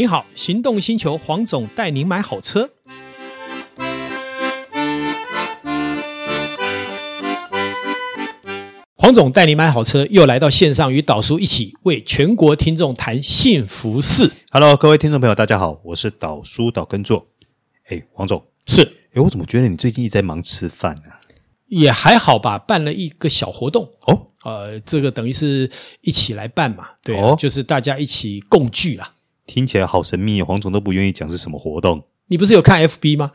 你好，行动星球黄总带您买好车。黄总带您买好车，又来到线上与导叔一起为全国听众谈幸福事。Hello，各位听众朋友，大家好，我是导叔导根座。哎，黄总是，哎，我怎么觉得你最近一直在忙吃饭呢？也还好吧，办了一个小活动哦，呃，这个等于是一起来办嘛，对、啊，哦，就是大家一起共聚啦。听起来好神秘，黄总都不愿意讲是什么活动。你不是有看 FB 吗？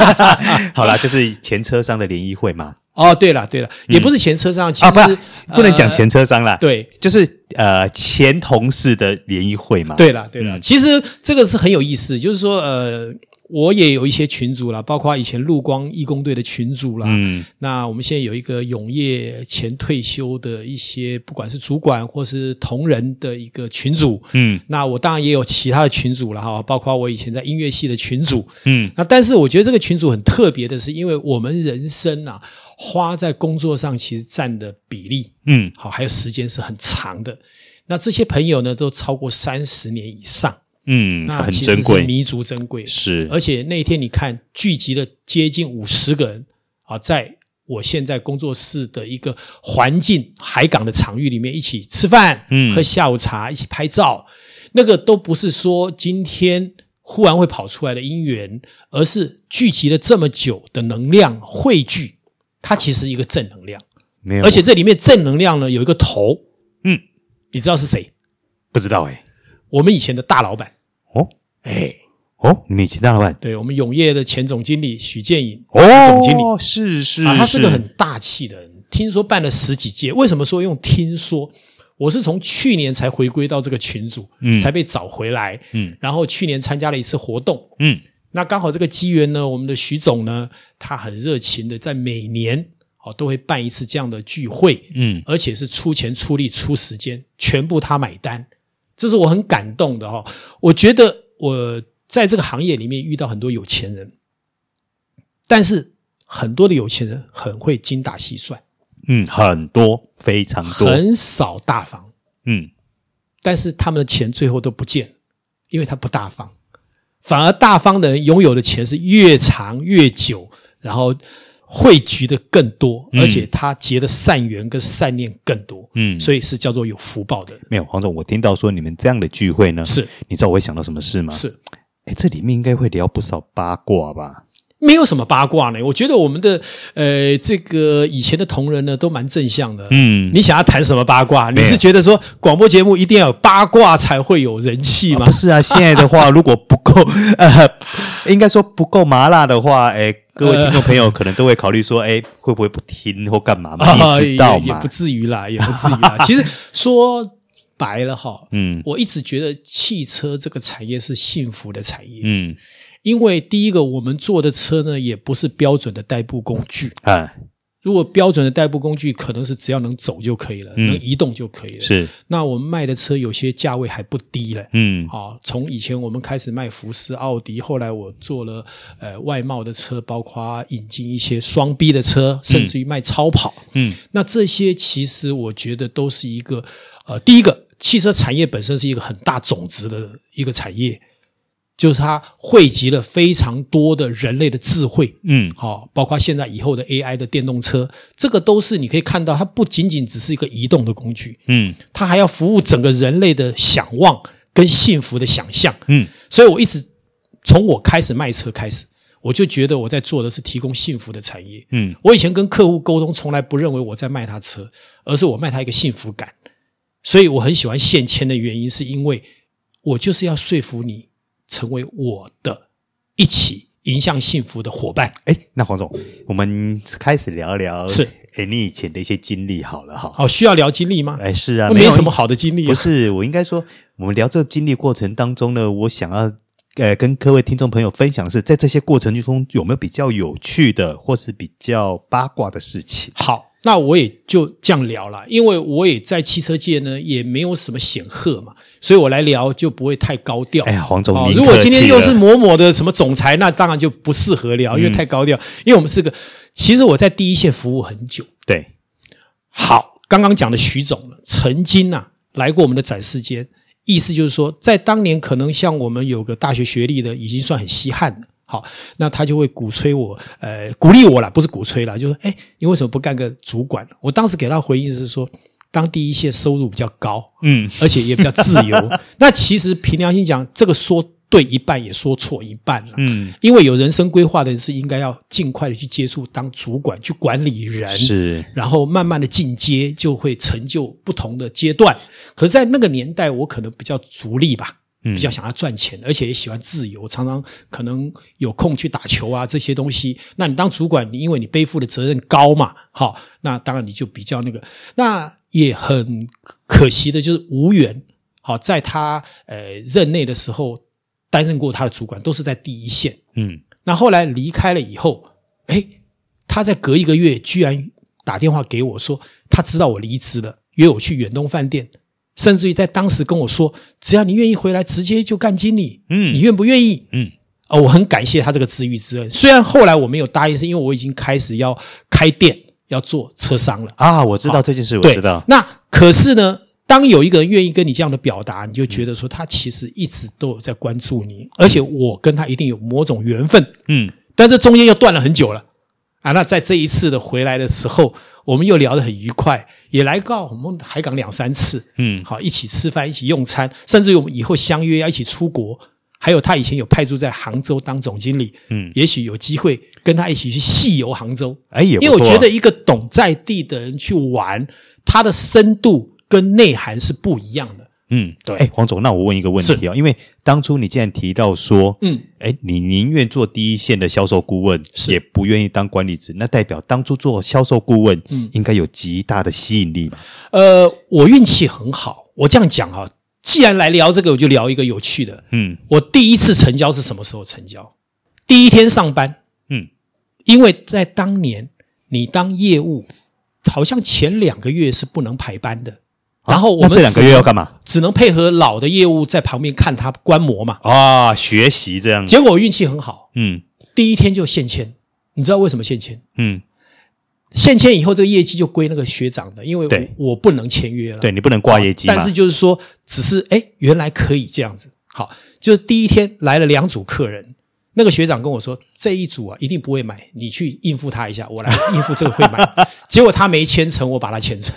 好啦，就是前车商的联谊会嘛。哦，对了对了，也不是前车商，嗯、其实、啊、不，不能讲前车商啦。呃、对，就是呃前同事的联谊会嘛。对了对了、嗯，其实这个是很有意思，就是说呃。我也有一些群组啦，包括以前陆光义工队的群组啦。嗯，那我们现在有一个永业前退休的一些，不管是主管或是同仁的一个群组。嗯，那我当然也有其他的群组了哈，包括我以前在音乐系的群组。嗯，那但是我觉得这个群组很特别的是，因为我们人生啊，花在工作上其实占的比例，嗯，好，还有时间是很长的。那这些朋友呢，都超过三十年以上。嗯，那其实是弥足珍贵，是。而且那天你看，聚集了接近五十个人啊，在我现在工作室的一个环境海港的场域里面，一起吃饭，嗯，喝下午茶，一起拍照，那个都不是说今天忽然会跑出来的因缘，而是聚集了这么久的能量汇聚，它其实一个正能量。没有，而且这里面正能量呢，有一个头，嗯，你知道是谁？不知道哎，我们以前的大老板。哦，哎，哦，你其大老板，对我们永业的前总经理许建颖，哦，总经理。是是，啊，他是个很大气的人，听说办了十几届。为什么说用听说？我是从去年才回归到这个群组，嗯，才被找回来，嗯，然后去年参加了一次活动，嗯，那刚好这个机缘呢，我们的许总呢，他很热情的在每年哦都会办一次这样的聚会，嗯，而且是出钱出力出时间，全部他买单。这是我很感动的哈，我觉得我在这个行业里面遇到很多有钱人，但是很多的有钱人很会精打细算，嗯，很多非常多，很少大方，嗯，但是他们的钱最后都不见，因为他不大方，反而大方的人拥有的钱是越长越久，然后。汇聚的更多，而且他结的善缘跟善念更多，嗯，所以是叫做有福报的人。没有黄总，我听到说你们这样的聚会呢，是，你知道我会想到什么事吗？是，哎，这里面应该会聊不少八卦吧？没有什么八卦呢，我觉得我们的呃这个以前的同仁呢都蛮正向的，嗯，你想要谈什么八卦？你是觉得说广播节目一定要有八卦才会有人气吗？啊，不是啊，现在的话如果不够 呃，应该说不够麻辣的话，哎。各位听众朋友可能都会考虑说，哎，会不会不听或干嘛嘛？你知道吗？也，也不至于啦，也不至于啦。其实说白了哈，嗯，我一直觉得汽车这个产业是幸福的产业，嗯，因为第一个，我们做的车呢，也不是标准的代步工具，啊。如果标准的代步工具可能是只要能走就可以了，嗯、能移动就可以了。是，那我们卖的车有些价位还不低嘞。嗯，好、哦，从以前我们开始卖福斯、奥迪，后来我做了呃外贸的车，包括引进一些双 B 的车，甚至于卖超跑。嗯，那这些其实我觉得都是一个呃，第一个汽车产业本身是一个很大种子的一个产业。就是它汇集了非常多的人类的智慧，嗯，好，包括现在以后的 AI 的电动车，这个都是你可以看到，它不仅仅只是一个移动的工具，嗯，它还要服务整个人类的想望跟幸福的想象，嗯，所以我一直从我开始卖车开始，我就觉得我在做的是提供幸福的产业，嗯，我以前跟客户沟通，从来不认为我在卖他车，而是我卖他一个幸福感，所以我很喜欢现签的原因，是因为我就是要说服你。成为我的一起迎向幸福的伙伴。哎，那黄总，我们开始聊聊是哎，你以前的一些经历好了哈。哦，需要聊经历吗？哎，是啊，没有什么好的经历啊。不是，我应该说，我们聊这个经历过程当中呢，我想要呃跟各位听众朋友分享的是，在这些过程之中有没有比较有趣的，或是比较八卦的事情？好。那我也就这样聊了，因为我也在汽车界呢，也没有什么显赫嘛，所以我来聊就不会太高调。哎呀，黄总，哦，如果今天又是某某的什么总裁，那当然就不适合聊，因为太高调。嗯，因为我们是个，其实我在第一线服务很久。对，好，刚刚讲的徐总呢，曾经啊来过我们的展示间，意思就是说，在当年可能像我们有个大学学历的，已经算很稀罕了。好，那他就会鼓吹我，呃，鼓励我啦，不是鼓吹啦，就是说，哎，你为什么不干个主管？我当时给他回应是说，当第一线收入比较高，嗯，而且也比较自由。那其实凭良心讲，这个说对一半，也说错一半了，嗯，因为有人生规划的人是应该要尽快的去接触当主管，去管理人，是，然后慢慢的进阶，就会成就不同的阶段。可是，在那个年代，我可能比较逐利吧，比较想要赚钱，而且也喜欢自由，常常可能有空去打球啊这些东西。那你当主管，你因为你背负的责任高嘛，好，那当然你就比较那个。那也很可惜的就是无缘，好，在他呃任内的时候。担任过他的主管，都是在第一线。嗯，那后来离开了以后，哎，他在隔一个月居然打电话给我说，他知道我离职了，约我去远东饭店，甚至于在当时跟我说，只要你愿意回来，直接就干经理。嗯，你愿不愿意？嗯，哦，我很感谢他这个知遇之恩。虽然后来我没有答应，是因为我已经开始要开店，要做车商了。啊，我知道这件事，我知道。那可是呢？当有一个人愿意跟你这样的表达，你就觉得说他其实一直都有在关注你，而且我跟他一定有某种缘分。嗯，但这中间又断了很久了啊。那在这一次的回来的时候，我们又聊得很愉快，也来过我们海港两三次。嗯，好，一起吃饭，一起用餐，甚至于我们以后相约要一起出国。还有他以前有派驻在杭州当总经理，嗯，也许有机会跟他一起去细游杭州。哎。因为我觉得一个懂在地的人去玩，他的深度。跟内涵是不一样的，嗯，对。哎，黄总，那我问一个问题啊，因为当初你既然提到说，嗯，哎，你宁愿做第一线的销售顾问，是也不愿意当管理职，那代表当初做销售顾问，嗯，应该有极大的吸引力吧？呃，我运气很好，我这样讲哈，既然来聊这个，我就聊一个有趣的，嗯，我第一次成交是什么时候成交？第一天上班，嗯，因为在当年你当业务，好像前两个月是不能排班的。然后我们这两个月要干嘛？只能配合老的业务在旁边看他观摩嘛。啊，学习这样。结果我运气很好，嗯，第一天就现签。你知道为什么现签？嗯，现签以后这个业绩就归那个学长的，因为我我不能签约了。对，你不能挂业绩。但是就是说，只是哎，原来可以这样子。好，就是第一天来了两组客人。那个学长跟我说：“这一组啊，一定不会买，你去应付他一下，我来应付这个会买。”结果他没签成，我把他签成，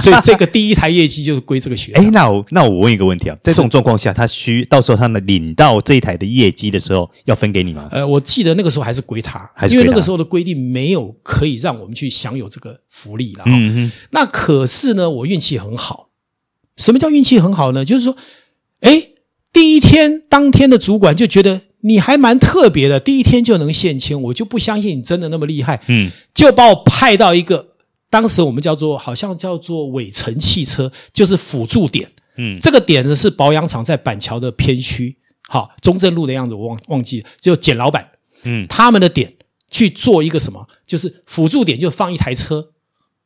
所以这个第一台业绩就是归这个学长。哎，那我那我问一个问题啊，在这种状况下，他需到时候他们领到这一台的业绩的时候，要分给你吗？呃，我记得那个时候还是归他，还是因为那个时候的规定没有可以让我们去享有这个福利了。嗯嗯。那可是呢，我运气很好。什么叫运气很好呢？就是说，哎，第一天当天的主管就觉得。你还蛮特别的，第一天就能现签，我就不相信你真的那么厉害。嗯，就把我派到一个当时我们叫做好像叫做尾城汽车，就是辅助点。嗯，这个点呢是保养厂在板桥的偏区，好，中正路的样子我忘忘记了，就简老板。嗯，他们的点去做一个什么？就是辅助点，就放一台车。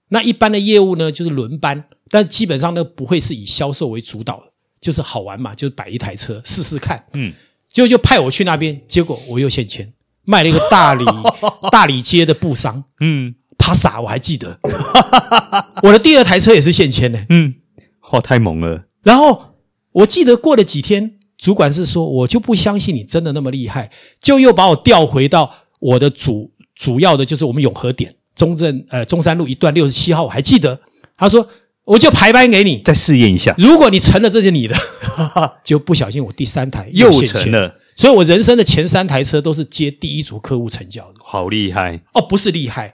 那一般的业务呢，就是轮班，但基本上呢不会是以销售为主导的，就是好玩嘛，就是摆一台车试试看。嗯。就就派我去那边，结果我又现钱，卖了一个大理 大理街的布商，嗯，帕萨我还记得，我的第二台车也是现签的，嗯，哇，太猛了。然后我记得过了几天，主管是说，我就不相信你真的那么厉害，就又把我调回到我的主主要的就是我们永和点中正呃中山路一段六十七号，我还记得，他说。我就排班给你，再试验一下。如果你成了，这是你的，就不小心我第三台又成了。所以我人生的前三台车都是接第一组客户成交的。好厉害哦！不是厉害，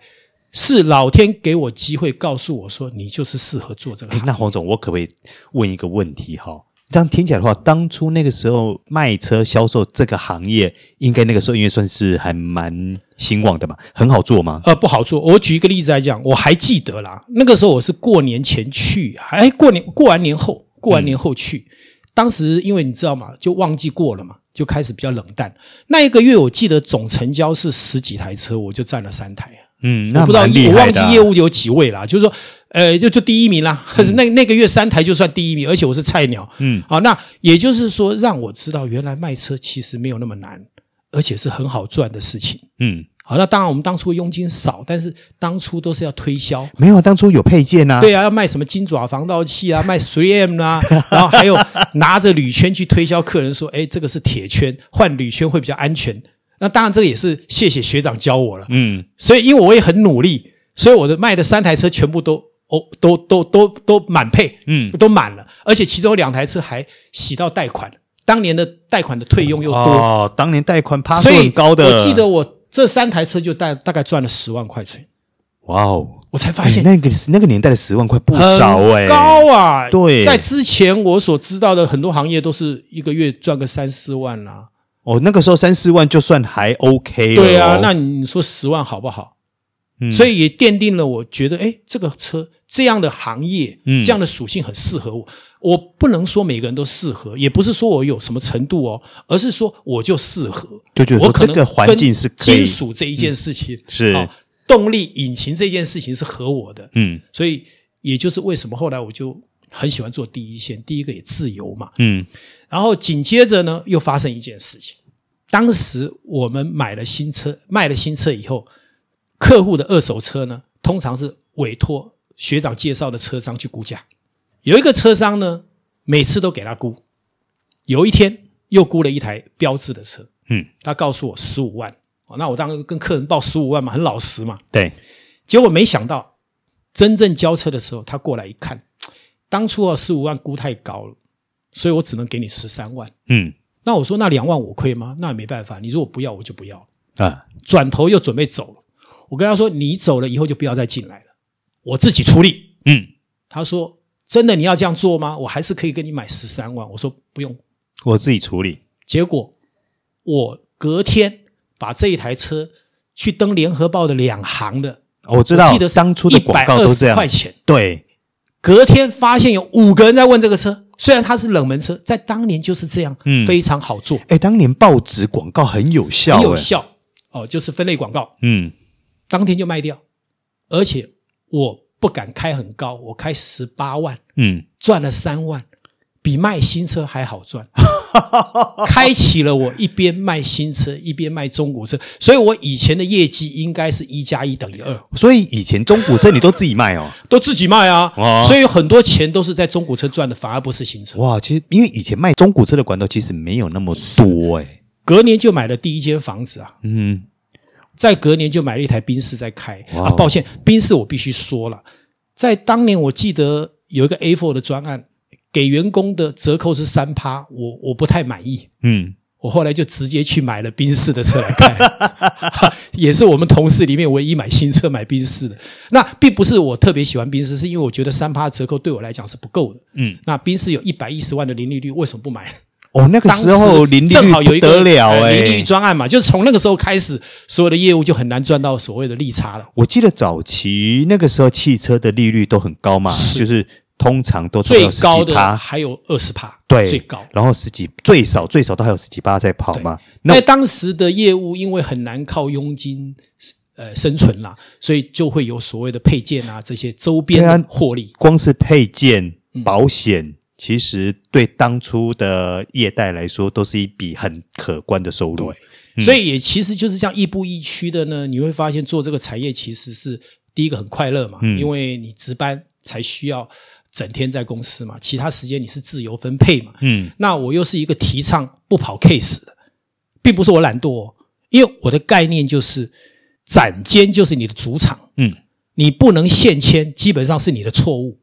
是老天给我机会，告诉我说你就是适合做这个。那黄总，我可不可以问一个问题哈？这样听起来的话，当初那个时候卖车销售这个行业，应该那个时候因为算是还蛮兴旺的嘛，很好做吗？呃，不好做。我举一个例子来讲，我还记得啦，那个时候我是过年前去，哎，过年过完年后，过完年后去。嗯、当时因为你知道嘛，就旺季过了嘛，就开始比较冷淡。那一个月我记得总成交是十几台车，我就占了三台。嗯，不知道，我忘记业务有几位啦，就是说。呃，就就第一名啦，可是 那那个月三台就算第一名，而且我是菜鸟。嗯，好，那也就是说，让我知道原来卖车其实没有那么难，而且是很好赚的事情。嗯，好，那当然我们当初佣金少，但是当初都是要推销。没有，当初有配件呐。对啊，要卖什么金爪防盗器啊，卖 3M 啊，然后还有拿着铝圈去推销客人说，哎，这个是铁圈，换铝圈会比较安全。那当然这个也是谢谢学长教我了。嗯，所以因为我也很努力，所以我的卖的三台车全部都哦都都都都，都满配，嗯，都满了，而且其中有两台车还洗到贷款，当年的贷款的退用又多。哦，当年贷款趴数很高的。我记得我。这三台车就大大概赚了十万块钱，哇哦！我才发现那个那个年代的十万块不少哎，高啊！对，在之前我所知道的很多行业都是一个月赚个三四万呐。哦，那个时候三四万就算还 OK 了。对啊，那你说十万好不好？嗯，所以也奠定了我觉得，哎，这个车这样的行业，嗯这样的属性很适合我。我不能说每个人都适合，也不是说我有什么程度哦，而是说我就适合。就觉得说这个环境是金属这一件事情、嗯、是、哦、动力引擎这件事情是合我的，嗯，所以也就是为什么后来我就很喜欢做第一线。第一个也自由嘛，嗯，然后紧接着呢又发生一件事情，当时我们买了新车，卖了新车以后，客户的二手车呢，通常是委托学长介绍的车商去估价。有一个车商呢，每次都给他估，有一天又估了一台标致的车，嗯，他告诉我十五万，那我当时跟客人报十五万嘛，很老实嘛，对，结果没想到真正交车的时候，他过来一看，当初啊十五万估太高了，所以我只能给你十三万，嗯，那我说那两万我亏吗？那也没办法，你如果不要我就不要啊，转头又准备走了，我跟他说你走了以后就不要再进来了，我自己处理，嗯，他说。真的你要这样做吗？我还是可以跟你买十三万。我说不用，我自己处理。结果我隔天把这一台车去登联合报的两行的，我知道，记得当初的广告都这样。块钱，对。隔天发现有五个人在问这个车，虽然它是冷门车，在当年就是这样，嗯，非常好做。哎，当年报纸广告很有效，很有效。哦，就是分类广告，嗯，当天就卖掉，而且我。不敢开很高，我开十八万，嗯，赚了三万，比卖新车还好赚，开启了我一边卖新车一边卖中古车，所以我以前的业绩应该是一加一等于二。所以以前中古车你都自己卖哦，都自己卖啊，所以有很多钱都是在中古车赚的，反而不是新车。哇，其实因为以前卖中古车的管道其实没有那么多哎，隔年就买了第一间房子啊，嗯。在隔年就买了一台宾士在开啊，抱歉，宾士我必须说了，在当年我记得有一个 A4 的专案，给员工的折扣是三趴，我我不太满意，嗯，我后来就直接去买了宾士的车来开，也是我们同事里面唯一买新车买宾士的。那并不是我特别喜欢宾士，是因为我觉得三趴折扣对我来讲是不够的，嗯，那宾士有一百一十万的零利率，为什么不买？哦，那个时候零利率不得了哎，零利率专案嘛，就是从那个时候开始，所有的业务就很难赚到所谓的利差了。我记得早期那个时候汽车的利率都很高嘛，是。就是通常都最高的还有二十趴，对，最高，然后十几最少最少都还有十几趴在跑嘛。那当时的业务，因为很难靠佣金呃生存啦，所以就会有所谓的配件啊这些周边获利，光是配件保险。嗯其实对当初的业代来说，都是一笔很可观的收入。对，嗯、所以也其实就是这样亦步亦趋的呢。你会发现做这个产业其实是第一个很快乐嘛，嗯、因为你值班才需要整天在公司嘛，其他时间你是自由分配嘛。嗯，那我又是一个提倡不跑 case 的，并不是我懒惰，哦，因为我的概念就是展间就是你的主场。嗯，你不能现签，基本上是你的错误。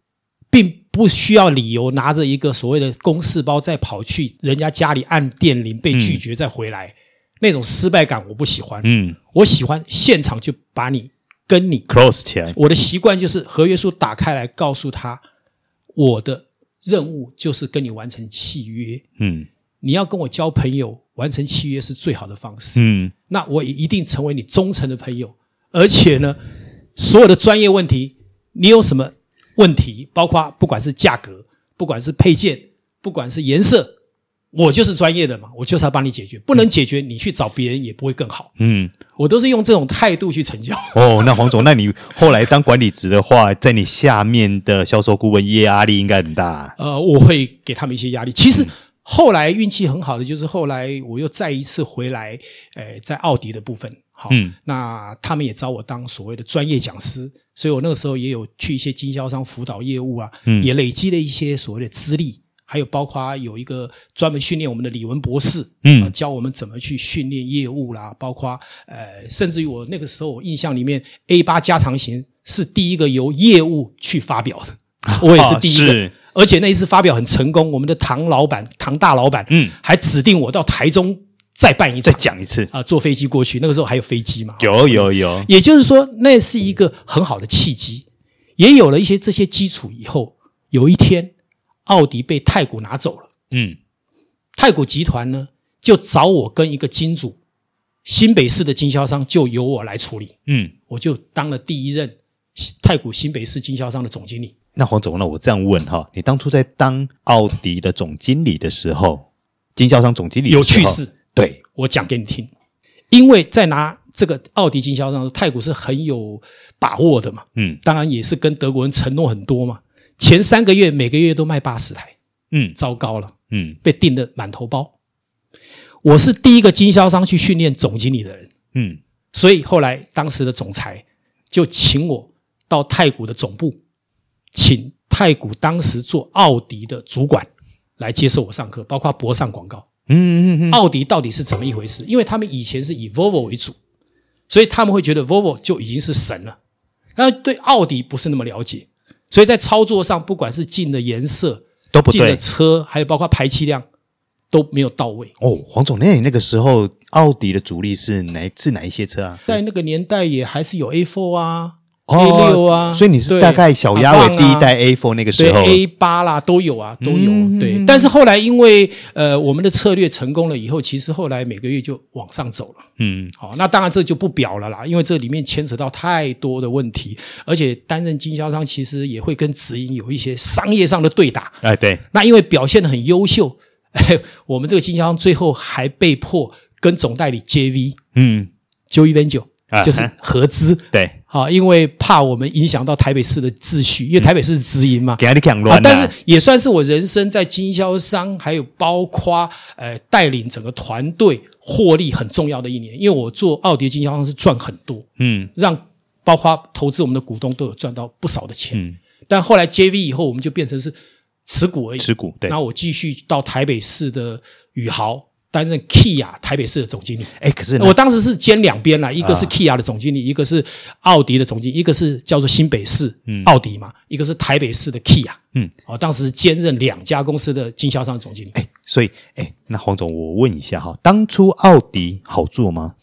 并不需要理由，拿着一个所谓的公事包再跑去人家家里按电铃被拒绝再回来，嗯、那种失败感我不喜欢。嗯，我喜欢现场就把你跟你 close 起来。我的习惯就是合约书打开来，告诉他我的任务就是跟你完成契约。嗯，你要跟我交朋友，完成契约是最好的方式。嗯，那我也一定成为你忠诚的朋友。而且呢，所有的专业问题，你有什么？问题包括不管是价格，不管是配件，不管是颜色，我就是专业的嘛，我就是要帮你解决。不能解决，你去找别人也不会更好。嗯，我都是用这种态度去成交。哦，那黄总，那你后来当管理职的话，在你下面的销售顾问压力应该很大。呃，我会给他们一些压力。其实后来运气很好的就是后来我又再一次回来，诶，在奥迪的部分。好，嗯，那他们也找我当所谓的专业讲师，所以我那个时候也有去一些经销商辅导业务啊，嗯，也累积了一些所谓的资历，还有包括有一个专门训练我们的李文博士，嗯，教我们怎么去训练业务啦，包括呃，甚至于我那个时候我印象里面 A 八加长型是第一个由业务去发表的，我也是第一个。哦而且那一次发表很成功，我们的唐老板、唐大老板，嗯，还指定我到台中再办一次，再讲一次啊，坐飞机过去。那个时候还有飞机嘛？有有有。也就是说，那是一个很好的契机，也有了一些这些基础以后，有一天，奥迪被太古拿走了，嗯，太古集团呢就找我跟一个金主，新北市的经销商就由我来处理，嗯，我就当了第一任太古新北市经销商的总经理。那黄总，那我这样问哈，你当初在当奥迪的总经理的时候，经销商总经理有趣事，对，我讲给你听。因为在拿这个奥迪经销商，太古是很有把握的嘛，嗯，当然也是跟德国人承诺很多嘛。前三个月每个月都卖八十台，嗯，糟糕了，嗯，被定的满头包。我是第一个经销商去训练总经理的人，嗯，所以后来当时的总裁就请我到太古的总部。请太古当时做奥迪的主管来接受我上课，包括博上广告。嗯嗯嗯，奥迪到底是怎么一回事？因为他们以前是以 Volvo 为主，所以他们会觉得 Volvo 就已经是神了。但对奥迪不是那么了解，所以在操作上，不管是进的颜色、都不对，进的车，还有包括排气量都没有到位。哦，黄总，那你那个时候奥迪的主力是哪是哪一些车啊？在那个年代也还是有 A4 啊。A 六啊，所以你是大概小鸭尾第一代 A four 那个时候，A 八啦都有啊，都有。对，但是后来因为呃我们的策略成功了以后，其实后来每个月就往上走了。嗯，好，那当然这就不表了啦，因为这里面牵扯到太多的问题，而且担任经销商其实也会跟直营有一些商业上的对打。哎，对。那因为表现的很优秀，我们这个经销商最后还被迫跟总代理 JV，嗯，Joint Venture 就是合资。对。好，因为怕我们影响到台北市的秩序，因为台北市是直营嘛，给他讲乱。但是也算是我人生在经销商，还有包括呃带领整个团队获利很重要的一年。因为我做奥迪经销商是赚很多，嗯，让包括投资我们的股东都有赚到不少的钱。嗯，但后来 JV 以后，我们就变成是持股而已，持股。对，那我继续到台北市的宇豪。担任 Kia 台北市的总经理，哎，可是我当时是兼两边啦，一个是 Kia 的总经理，一个是奥迪的总经理，一个是叫做新北市奥迪嘛，一个是台北市的 Kia，嗯，哦，当时兼任两家公司的经销商总经理。哎，所以，哎，那黄总，我问一下哈，当初奥迪好做吗？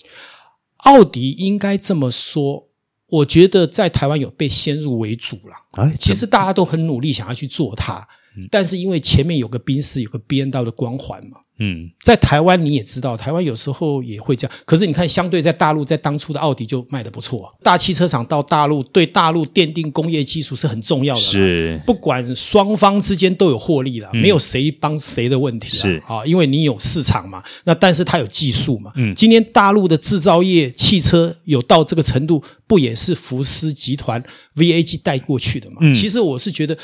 奥迪应该这么说，我觉得在台湾有被先入为主了。哎，其实大家都很努力想要去做它，但是因为前面有个宾士，有个 B N W 的光环嘛。嗯，在台湾你也知道，台湾有时候也会这样。可是你看，相对在大陆，在当初的奥迪就卖得不错啊。大汽车厂到大陆，对大陆奠定工业基础是很重要的。是，不管双方之间都有获利了，没有谁帮谁的问题。是啊，因为你有市场嘛，那但是它有技术嘛。嗯，今天大陆的制造业汽车有到这个程度，不也是福斯集团 VAG 带过去的嘛？嗯，其实我是觉得。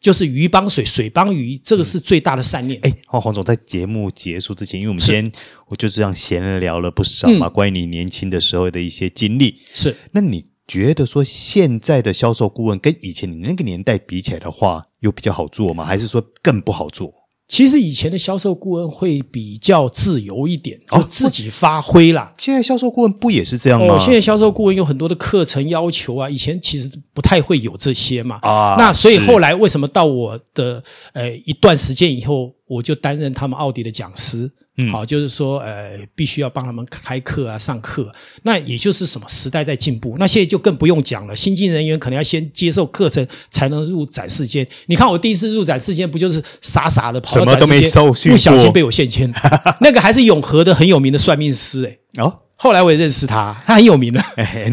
就是鱼帮水，水帮鱼，这个是最大的善念。哎、嗯，黄黄总，在节目结束之前，因为我们今天我就这样闲聊了不少嘛，嗯、关于你年轻的时候的一些经历。是，那你觉得说现在的销售顾问跟以前你那个年代比起来的话，有比较好做吗？还是说更不好做？其实以前的销售顾问会比较自由一点，哦自己发挥啦。哦、现在销售顾问不也是这样吗？哦，现在销售顾问有很多的课程要求啊，以前其实不太会有这些嘛。啊，那所以后来为什么到我的呃一段时间以后，我就担任他们奥迪的讲师。嗯，好，就是说，呃，必须要帮他们开课啊，上课。那也就是什么时代在进步，那现在就更不用讲了。新进人员可能要先接受课程，才能入展示间。你看我第一次入展示间，不就是傻傻的跑到展示间，不小心被我现签。那个还是永和的很有名的算命师，哎，哦。后来我也认识他，他很有名的，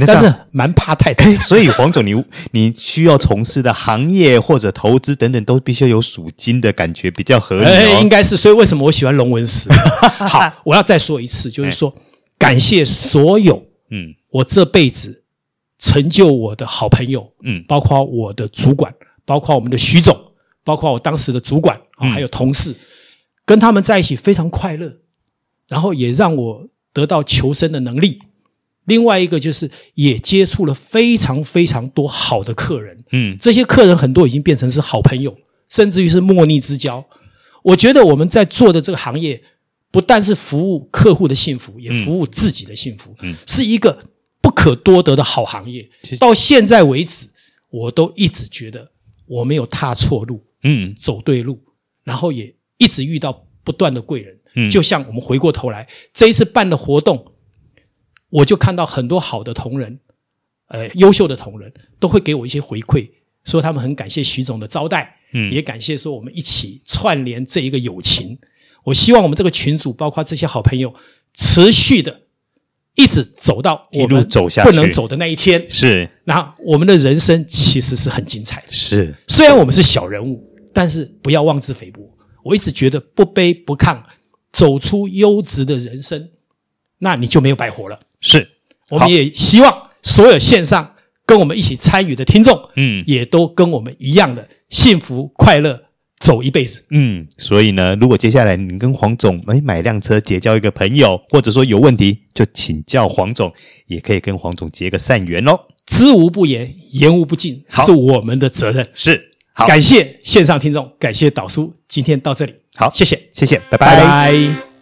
但是蛮怕太太。所以黄总，你你需要从事的行业或者投资等等，都必须有属金的感觉，比较合理哦。应该是，所以为什么我喜欢龙文石？好，我要再说一次，就是说感谢所有，嗯，我这辈子成就我的好朋友，嗯，包括我的主管，包括我们的徐总，包括我当时的主管啊，还有同事，跟他们在一起非常快乐，然后也让我。得到求生的能力，另外一个就是也接触了非常非常多好的客人，嗯，这些客人很多已经变成是好朋友，甚至于是莫逆之交。我觉得我们在做的这个行业，不但是服务客户的幸福，也服务自己的幸福，嗯，是一个不可多得的好行业。到现在为止，我都一直觉得我没有踏错路，嗯，走对路，然后也一直遇到不断的贵人。嗯，就像我们回过头来这一次办的活动。我就看到很多好的同仁，呃，优秀的同仁都会给我一些回馈，说他们很感谢徐总的招待，嗯，也感谢说我们一起串联这一个友情。我希望我们这个群组，包括这些好朋友，持续的一直走到我们走下去不能走的那一天。是，那我们的人生其实是很精彩的。是，虽然我们是小人物，但是不要妄自菲薄。我一直觉得不卑不亢，走出优质的人生，那你就没有白活了。是，我们也希望所有线上跟我们一起参与的听众，嗯，也都跟我们一样的幸福快乐走一辈子。嗯，所以呢，如果接下来你跟黄总哎买辆车结交一个朋友，或者说有问题就请教黄总，也可以跟黄总结个善缘哦。知无不言，言无不尽，是我们的责任。是，好，感谢线上听众，感谢导叔，今天到这里，好，谢谢，谢谢，拜拜。拜。